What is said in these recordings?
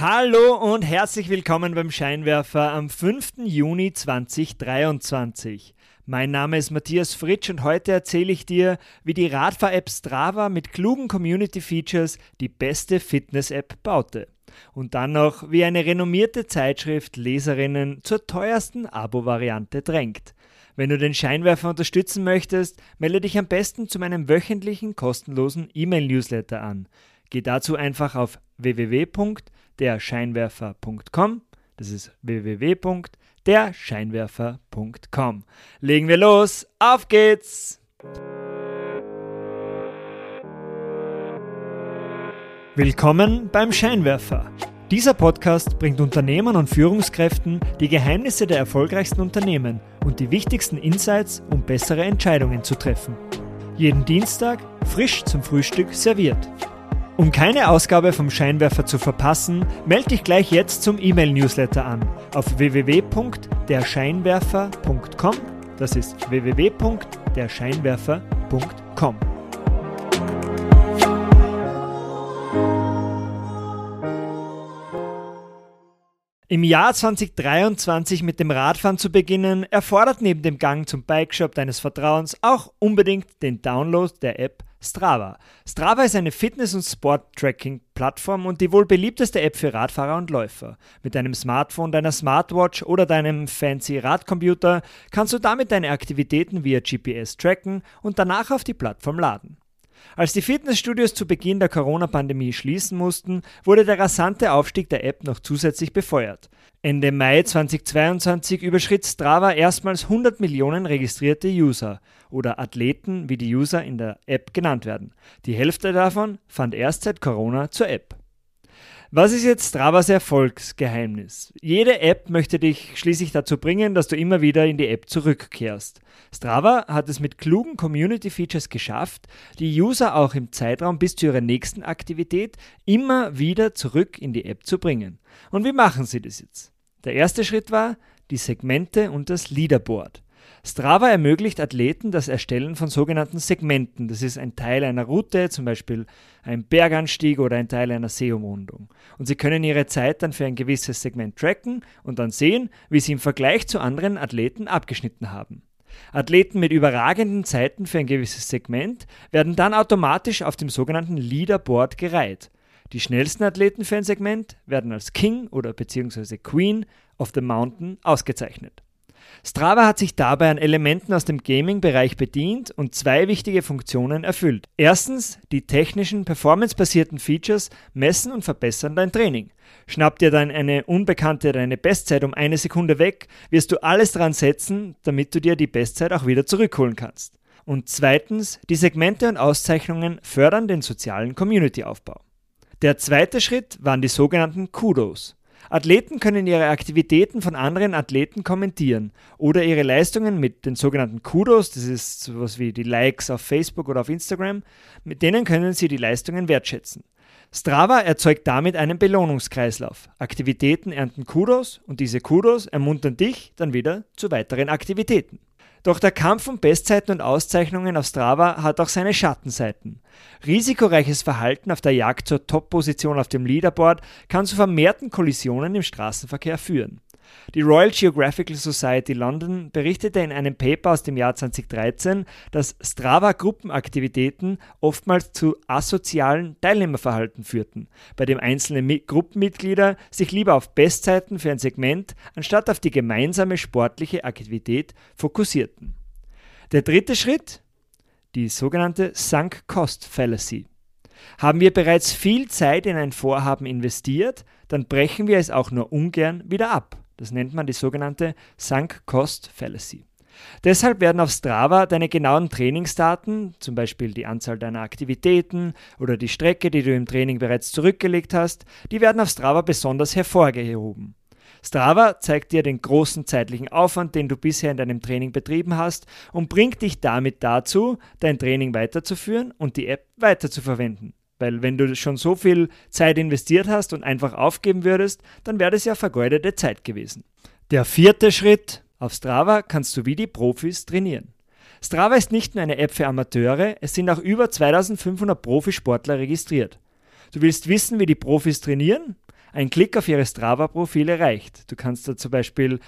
Hallo und herzlich willkommen beim Scheinwerfer am 5. Juni 2023. Mein Name ist Matthias Fritsch und heute erzähle ich dir, wie die Radfahr-App Strava mit klugen Community-Features die beste Fitness-App baute. Und dann noch, wie eine renommierte Zeitschrift Leserinnen zur teuersten Abo-Variante drängt. Wenn du den Scheinwerfer unterstützen möchtest, melde dich am besten zu meinem wöchentlichen kostenlosen E-Mail-Newsletter an. Geh dazu einfach auf www.derscheinwerfer.com. Das ist www.derscheinwerfer.com. Legen wir los, auf geht's! Willkommen beim Scheinwerfer. Dieser Podcast bringt Unternehmern und Führungskräften die Geheimnisse der erfolgreichsten Unternehmen und die wichtigsten Insights, um bessere Entscheidungen zu treffen. Jeden Dienstag frisch zum Frühstück serviert. Um keine Ausgabe vom Scheinwerfer zu verpassen, melde dich gleich jetzt zum E-Mail-Newsletter an auf www.derscheinwerfer.com. Das ist www.derscheinwerfer.com. Im Jahr 2023 mit dem Radfahren zu beginnen, erfordert neben dem Gang zum Bikeshop deines Vertrauens auch unbedingt den Download der App Strava. Strava ist eine Fitness- und Sport-Tracking-Plattform und die wohl beliebteste App für Radfahrer und Läufer. Mit deinem Smartphone, deiner Smartwatch oder deinem fancy Radcomputer kannst du damit deine Aktivitäten via GPS tracken und danach auf die Plattform laden. Als die Fitnessstudios zu Beginn der Corona-Pandemie schließen mussten, wurde der rasante Aufstieg der App noch zusätzlich befeuert. Ende Mai 2022 überschritt Strava erstmals 100 Millionen registrierte User oder Athleten, wie die User in der App genannt werden. Die Hälfte davon fand erst seit Corona zur App. Was ist jetzt Stravas Erfolgsgeheimnis? Jede App möchte dich schließlich dazu bringen, dass du immer wieder in die App zurückkehrst. Strava hat es mit klugen Community Features geschafft, die User auch im Zeitraum bis zu ihrer nächsten Aktivität immer wieder zurück in die App zu bringen. Und wie machen sie das jetzt? Der erste Schritt war die Segmente und das Leaderboard. Strava ermöglicht Athleten das Erstellen von sogenannten Segmenten. Das ist ein Teil einer Route, zum Beispiel ein Berganstieg oder ein Teil einer Seeumrundung. Und sie können ihre Zeit dann für ein gewisses Segment tracken und dann sehen, wie sie im Vergleich zu anderen Athleten abgeschnitten haben. Athleten mit überragenden Zeiten für ein gewisses Segment werden dann automatisch auf dem sogenannten Leaderboard gereiht. Die schnellsten Athleten für ein Segment werden als King oder bzw. Queen of the Mountain ausgezeichnet. Strava hat sich dabei an Elementen aus dem Gaming-Bereich bedient und zwei wichtige Funktionen erfüllt. Erstens, die technischen, performancebasierten Features messen und verbessern dein Training. Schnappt dir dann eine unbekannte deine Bestzeit um eine Sekunde weg, wirst du alles dran setzen, damit du dir die Bestzeit auch wieder zurückholen kannst. Und zweitens, die Segmente und Auszeichnungen fördern den sozialen Community-Aufbau. Der zweite Schritt waren die sogenannten Kudos. Athleten können ihre Aktivitäten von anderen Athleten kommentieren oder ihre Leistungen mit den sogenannten Kudos, das ist sowas wie die Likes auf Facebook oder auf Instagram, mit denen können sie die Leistungen wertschätzen. Strava erzeugt damit einen Belohnungskreislauf. Aktivitäten ernten Kudos und diese Kudos ermuntern dich dann wieder zu weiteren Aktivitäten. Doch der Kampf um Bestzeiten und Auszeichnungen auf Strava hat auch seine Schattenseiten. Risikoreiches Verhalten auf der Jagd zur Top-Position auf dem Leaderboard kann zu vermehrten Kollisionen im Straßenverkehr führen. Die Royal Geographical Society London berichtete in einem Paper aus dem Jahr 2013, dass Strava-Gruppenaktivitäten oftmals zu asozialen Teilnehmerverhalten führten, bei dem einzelne Gruppenmitglieder sich lieber auf Bestzeiten für ein Segment anstatt auf die gemeinsame sportliche Aktivität fokussierten. Der dritte Schritt, die sogenannte Sunk Cost Fallacy. Haben wir bereits viel Zeit in ein Vorhaben investiert, dann brechen wir es auch nur ungern wieder ab. Das nennt man die sogenannte Sunk Cost Fallacy. Deshalb werden auf Strava deine genauen Trainingsdaten, zum Beispiel die Anzahl deiner Aktivitäten oder die Strecke, die du im Training bereits zurückgelegt hast, die werden auf Strava besonders hervorgehoben. Strava zeigt dir den großen zeitlichen Aufwand, den du bisher in deinem Training betrieben hast und bringt dich damit dazu, dein Training weiterzuführen und die App weiterzuverwenden. Weil wenn du schon so viel Zeit investiert hast und einfach aufgeben würdest, dann wäre das ja vergeudete Zeit gewesen. Der vierte Schritt. Auf Strava kannst du wie die Profis trainieren. Strava ist nicht nur eine App für Amateure, es sind auch über 2500 Profisportler registriert. Du willst wissen, wie die Profis trainieren? Ein Klick auf ihre Strava-Profile reicht. Du kannst da zum Beispiel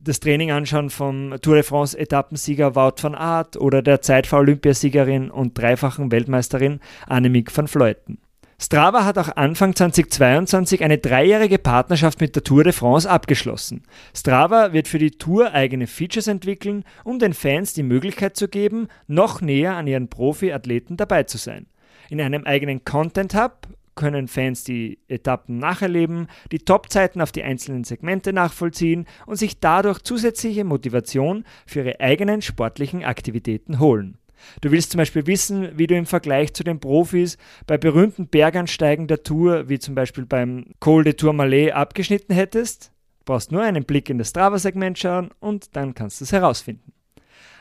das Training anschauen vom Tour de France Etappensieger Wout van Aert oder der Zeitfahr-Olympiasiegerin und dreifachen Weltmeisterin Annemiek van Vleuten. Strava hat auch Anfang 2022 eine dreijährige Partnerschaft mit der Tour de France abgeschlossen. Strava wird für die Tour eigene Features entwickeln, um den Fans die Möglichkeit zu geben, noch näher an ihren Profi-Athleten dabei zu sein. In einem eigenen Content Hub können Fans die Etappen nacherleben, die Topzeiten auf die einzelnen Segmente nachvollziehen und sich dadurch zusätzliche Motivation für ihre eigenen sportlichen Aktivitäten holen. Du willst zum Beispiel wissen, wie du im Vergleich zu den Profis bei berühmten Bergansteigen der Tour, wie zum Beispiel beim Col de Tourmalet, abgeschnitten hättest? Brauchst nur einen Blick in das Strava-Segment schauen und dann kannst du es herausfinden.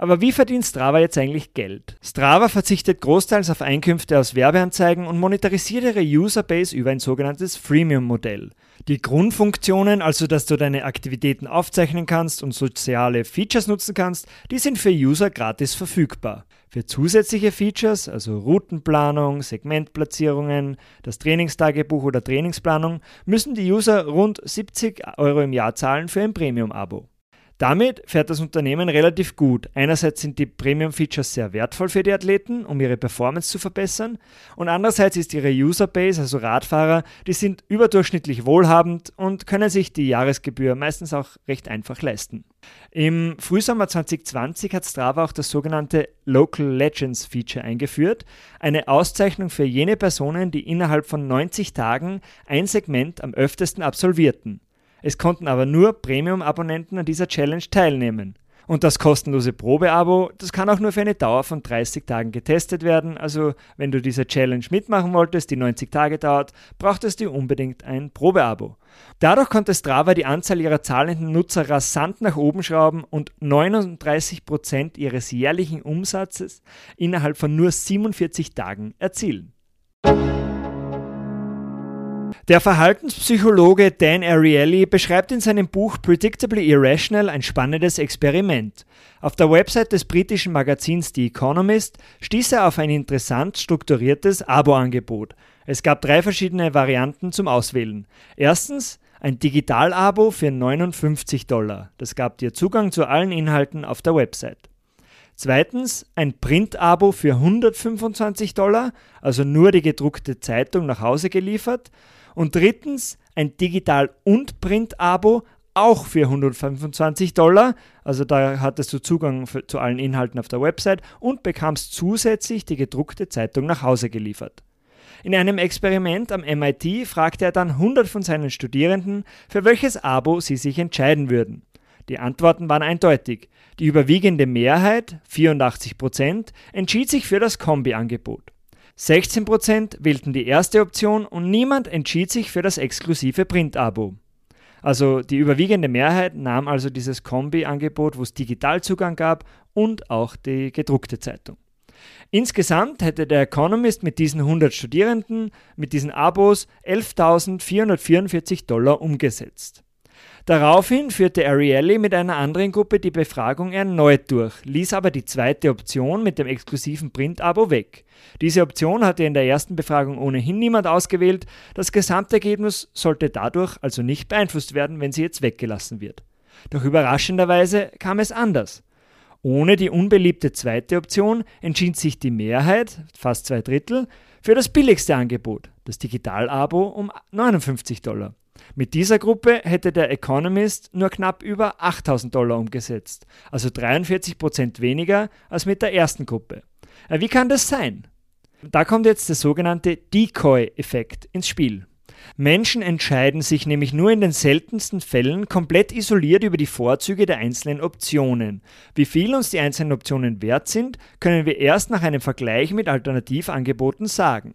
Aber wie verdient Strava jetzt eigentlich Geld? Strava verzichtet großteils auf Einkünfte aus Werbeanzeigen und monetarisiert ihre Userbase über ein sogenanntes Freemium-Modell. Die Grundfunktionen, also dass du deine Aktivitäten aufzeichnen kannst und soziale Features nutzen kannst, die sind für User gratis verfügbar. Für zusätzliche Features, also Routenplanung, Segmentplatzierungen, das Trainingstagebuch oder Trainingsplanung, müssen die User rund 70 Euro im Jahr zahlen für ein Premium-Abo. Damit fährt das Unternehmen relativ gut. Einerseits sind die Premium-Features sehr wertvoll für die Athleten, um ihre Performance zu verbessern. Und andererseits ist ihre Userbase, also Radfahrer, die sind überdurchschnittlich wohlhabend und können sich die Jahresgebühr meistens auch recht einfach leisten. Im Frühsommer 2020 hat Strava auch das sogenannte Local Legends Feature eingeführt, eine Auszeichnung für jene Personen, die innerhalb von 90 Tagen ein Segment am öftesten absolvierten. Es konnten aber nur Premium-Abonnenten an dieser Challenge teilnehmen. Und das kostenlose Probeabo, das kann auch nur für eine Dauer von 30 Tagen getestet werden. Also wenn du diese Challenge mitmachen wolltest, die 90 Tage dauert, brauchtest du unbedingt ein Probeabo. Dadurch konnte Strava die Anzahl ihrer zahlenden Nutzer rasant nach oben schrauben und 39% ihres jährlichen Umsatzes innerhalb von nur 47 Tagen erzielen. Der Verhaltenspsychologe Dan Ariely beschreibt in seinem Buch Predictably Irrational ein spannendes Experiment. Auf der Website des britischen Magazins The Economist stieß er auf ein interessant strukturiertes Abo-Angebot. Es gab drei verschiedene Varianten zum Auswählen. Erstens ein Digital-Abo für 59 Dollar. Das gab dir Zugang zu allen Inhalten auf der Website. Zweitens ein Print-Abo für 125 Dollar, also nur die gedruckte Zeitung nach Hause geliefert. Und drittens ein Digital- und Print-Abo, auch für 125 Dollar. Also da hattest du Zugang für, zu allen Inhalten auf der Website und bekamst zusätzlich die gedruckte Zeitung nach Hause geliefert. In einem Experiment am MIT fragte er dann 100 von seinen Studierenden, für welches Abo sie sich entscheiden würden. Die Antworten waren eindeutig. Die überwiegende Mehrheit, 84 Prozent, entschied sich für das Kombi-Angebot. 16% wählten die erste Option und niemand entschied sich für das exklusive Print-Abo. Also die überwiegende Mehrheit nahm also dieses Kombi-Angebot, wo es Digitalzugang gab und auch die gedruckte Zeitung. Insgesamt hätte der Economist mit diesen 100 Studierenden, mit diesen Abos 11.444 Dollar umgesetzt. Daraufhin führte Ariely mit einer anderen Gruppe die Befragung erneut durch, ließ aber die zweite Option mit dem exklusiven Print-Abo weg. Diese Option hatte in der ersten Befragung ohnehin niemand ausgewählt, das Gesamtergebnis sollte dadurch also nicht beeinflusst werden, wenn sie jetzt weggelassen wird. Doch überraschenderweise kam es anders. Ohne die unbeliebte zweite Option entschied sich die Mehrheit, fast zwei Drittel, für das billigste Angebot, das Digital-Abo um 59 Dollar. Mit dieser Gruppe hätte der Economist nur knapp über 8000 Dollar umgesetzt, also 43 Prozent weniger als mit der ersten Gruppe. Äh, wie kann das sein? Da kommt jetzt der sogenannte Decoy-Effekt ins Spiel. Menschen entscheiden sich nämlich nur in den seltensten Fällen komplett isoliert über die Vorzüge der einzelnen Optionen. Wie viel uns die einzelnen Optionen wert sind, können wir erst nach einem Vergleich mit Alternativangeboten sagen.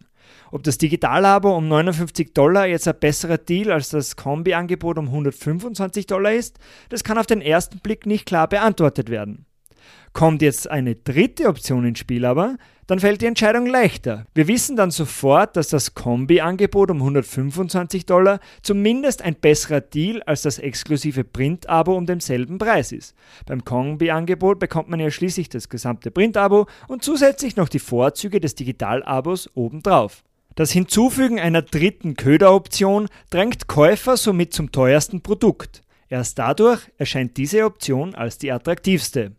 Ob das Digital-Abo um 59 Dollar jetzt ein besserer Deal als das Kombi-Angebot um 125 Dollar ist, das kann auf den ersten Blick nicht klar beantwortet werden. Kommt jetzt eine dritte Option ins Spiel aber, dann fällt die Entscheidung leichter. Wir wissen dann sofort, dass das Kombi-Angebot um 125 Dollar zumindest ein besserer Deal als das exklusive Print-Abo um denselben Preis ist. Beim Kombi-Angebot bekommt man ja schließlich das gesamte Print-Abo und zusätzlich noch die Vorzüge des Digital-Abos obendrauf. Das Hinzufügen einer dritten Köderoption drängt Käufer somit zum teuersten Produkt. Erst dadurch erscheint diese Option als die attraktivste.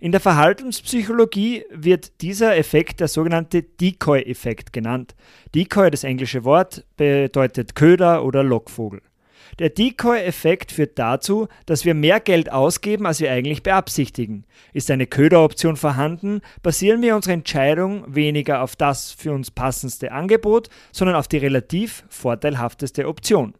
In der Verhaltenspsychologie wird dieser Effekt der sogenannte Decoy-Effekt genannt. Decoy, das englische Wort, bedeutet Köder oder Lockvogel. Der Decoy-Effekt führt dazu, dass wir mehr Geld ausgeben, als wir eigentlich beabsichtigen. Ist eine Köderoption vorhanden, basieren wir unsere Entscheidung weniger auf das für uns passendste Angebot, sondern auf die relativ vorteilhafteste Option.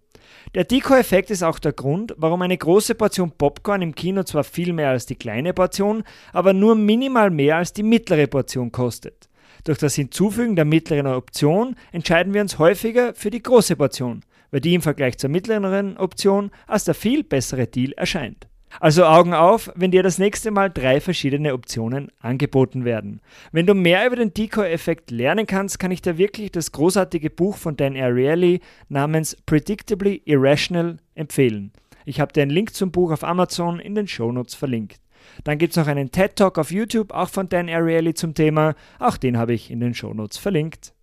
Der Decoy-Effekt ist auch der Grund, warum eine große Portion Popcorn im Kino zwar viel mehr als die kleine Portion, aber nur minimal mehr als die mittlere Portion kostet. Durch das Hinzufügen der mittleren Option entscheiden wir uns häufiger für die große Portion, weil die im Vergleich zur mittleren Option als der viel bessere Deal erscheint. Also Augen auf, wenn dir das nächste Mal drei verschiedene Optionen angeboten werden. Wenn du mehr über den Decoy-Effekt lernen kannst, kann ich dir wirklich das großartige Buch von Dan Ariely namens Predictably Irrational empfehlen. Ich habe dir einen Link zum Buch auf Amazon in den Shownotes verlinkt. Dann gibt es noch einen TED Talk auf YouTube, auch von Dan Ariely zum Thema. Auch den habe ich in den Shownotes verlinkt.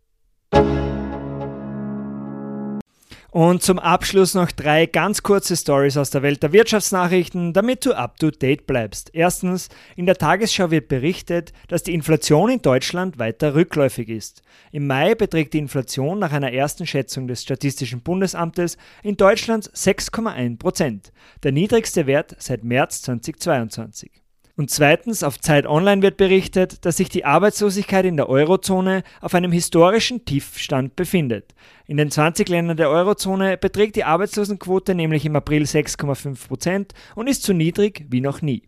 Und zum Abschluss noch drei ganz kurze Stories aus der Welt der Wirtschaftsnachrichten, damit du up to date bleibst. Erstens, in der Tagesschau wird berichtet, dass die Inflation in Deutschland weiter rückläufig ist. Im Mai beträgt die Inflation nach einer ersten Schätzung des Statistischen Bundesamtes in Deutschland 6,1 Prozent, der niedrigste Wert seit März 2022. Und zweitens, auf Zeit Online wird berichtet, dass sich die Arbeitslosigkeit in der Eurozone auf einem historischen Tiefstand befindet. In den 20 Ländern der Eurozone beträgt die Arbeitslosenquote nämlich im April 6,5 Prozent und ist so niedrig wie noch nie.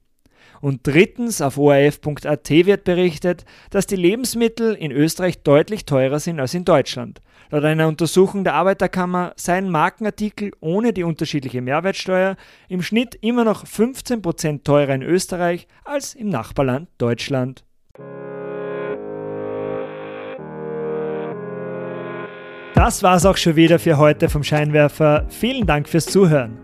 Und drittens, auf ORF.at wird berichtet, dass die Lebensmittel in Österreich deutlich teurer sind als in Deutschland. Laut einer Untersuchung der Arbeiterkammer seien Markenartikel ohne die unterschiedliche Mehrwertsteuer im Schnitt immer noch 15% teurer in Österreich als im Nachbarland Deutschland. Das war's auch schon wieder für heute vom Scheinwerfer. Vielen Dank fürs Zuhören.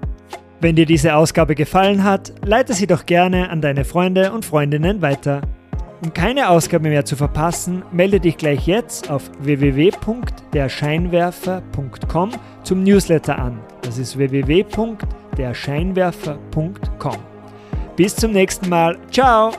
Wenn dir diese Ausgabe gefallen hat, leite sie doch gerne an deine Freunde und Freundinnen weiter. Um keine Ausgabe mehr zu verpassen, melde dich gleich jetzt auf www.derscheinwerfer.com zum Newsletter an. Das ist www.derscheinwerfer.com. Bis zum nächsten Mal. Ciao!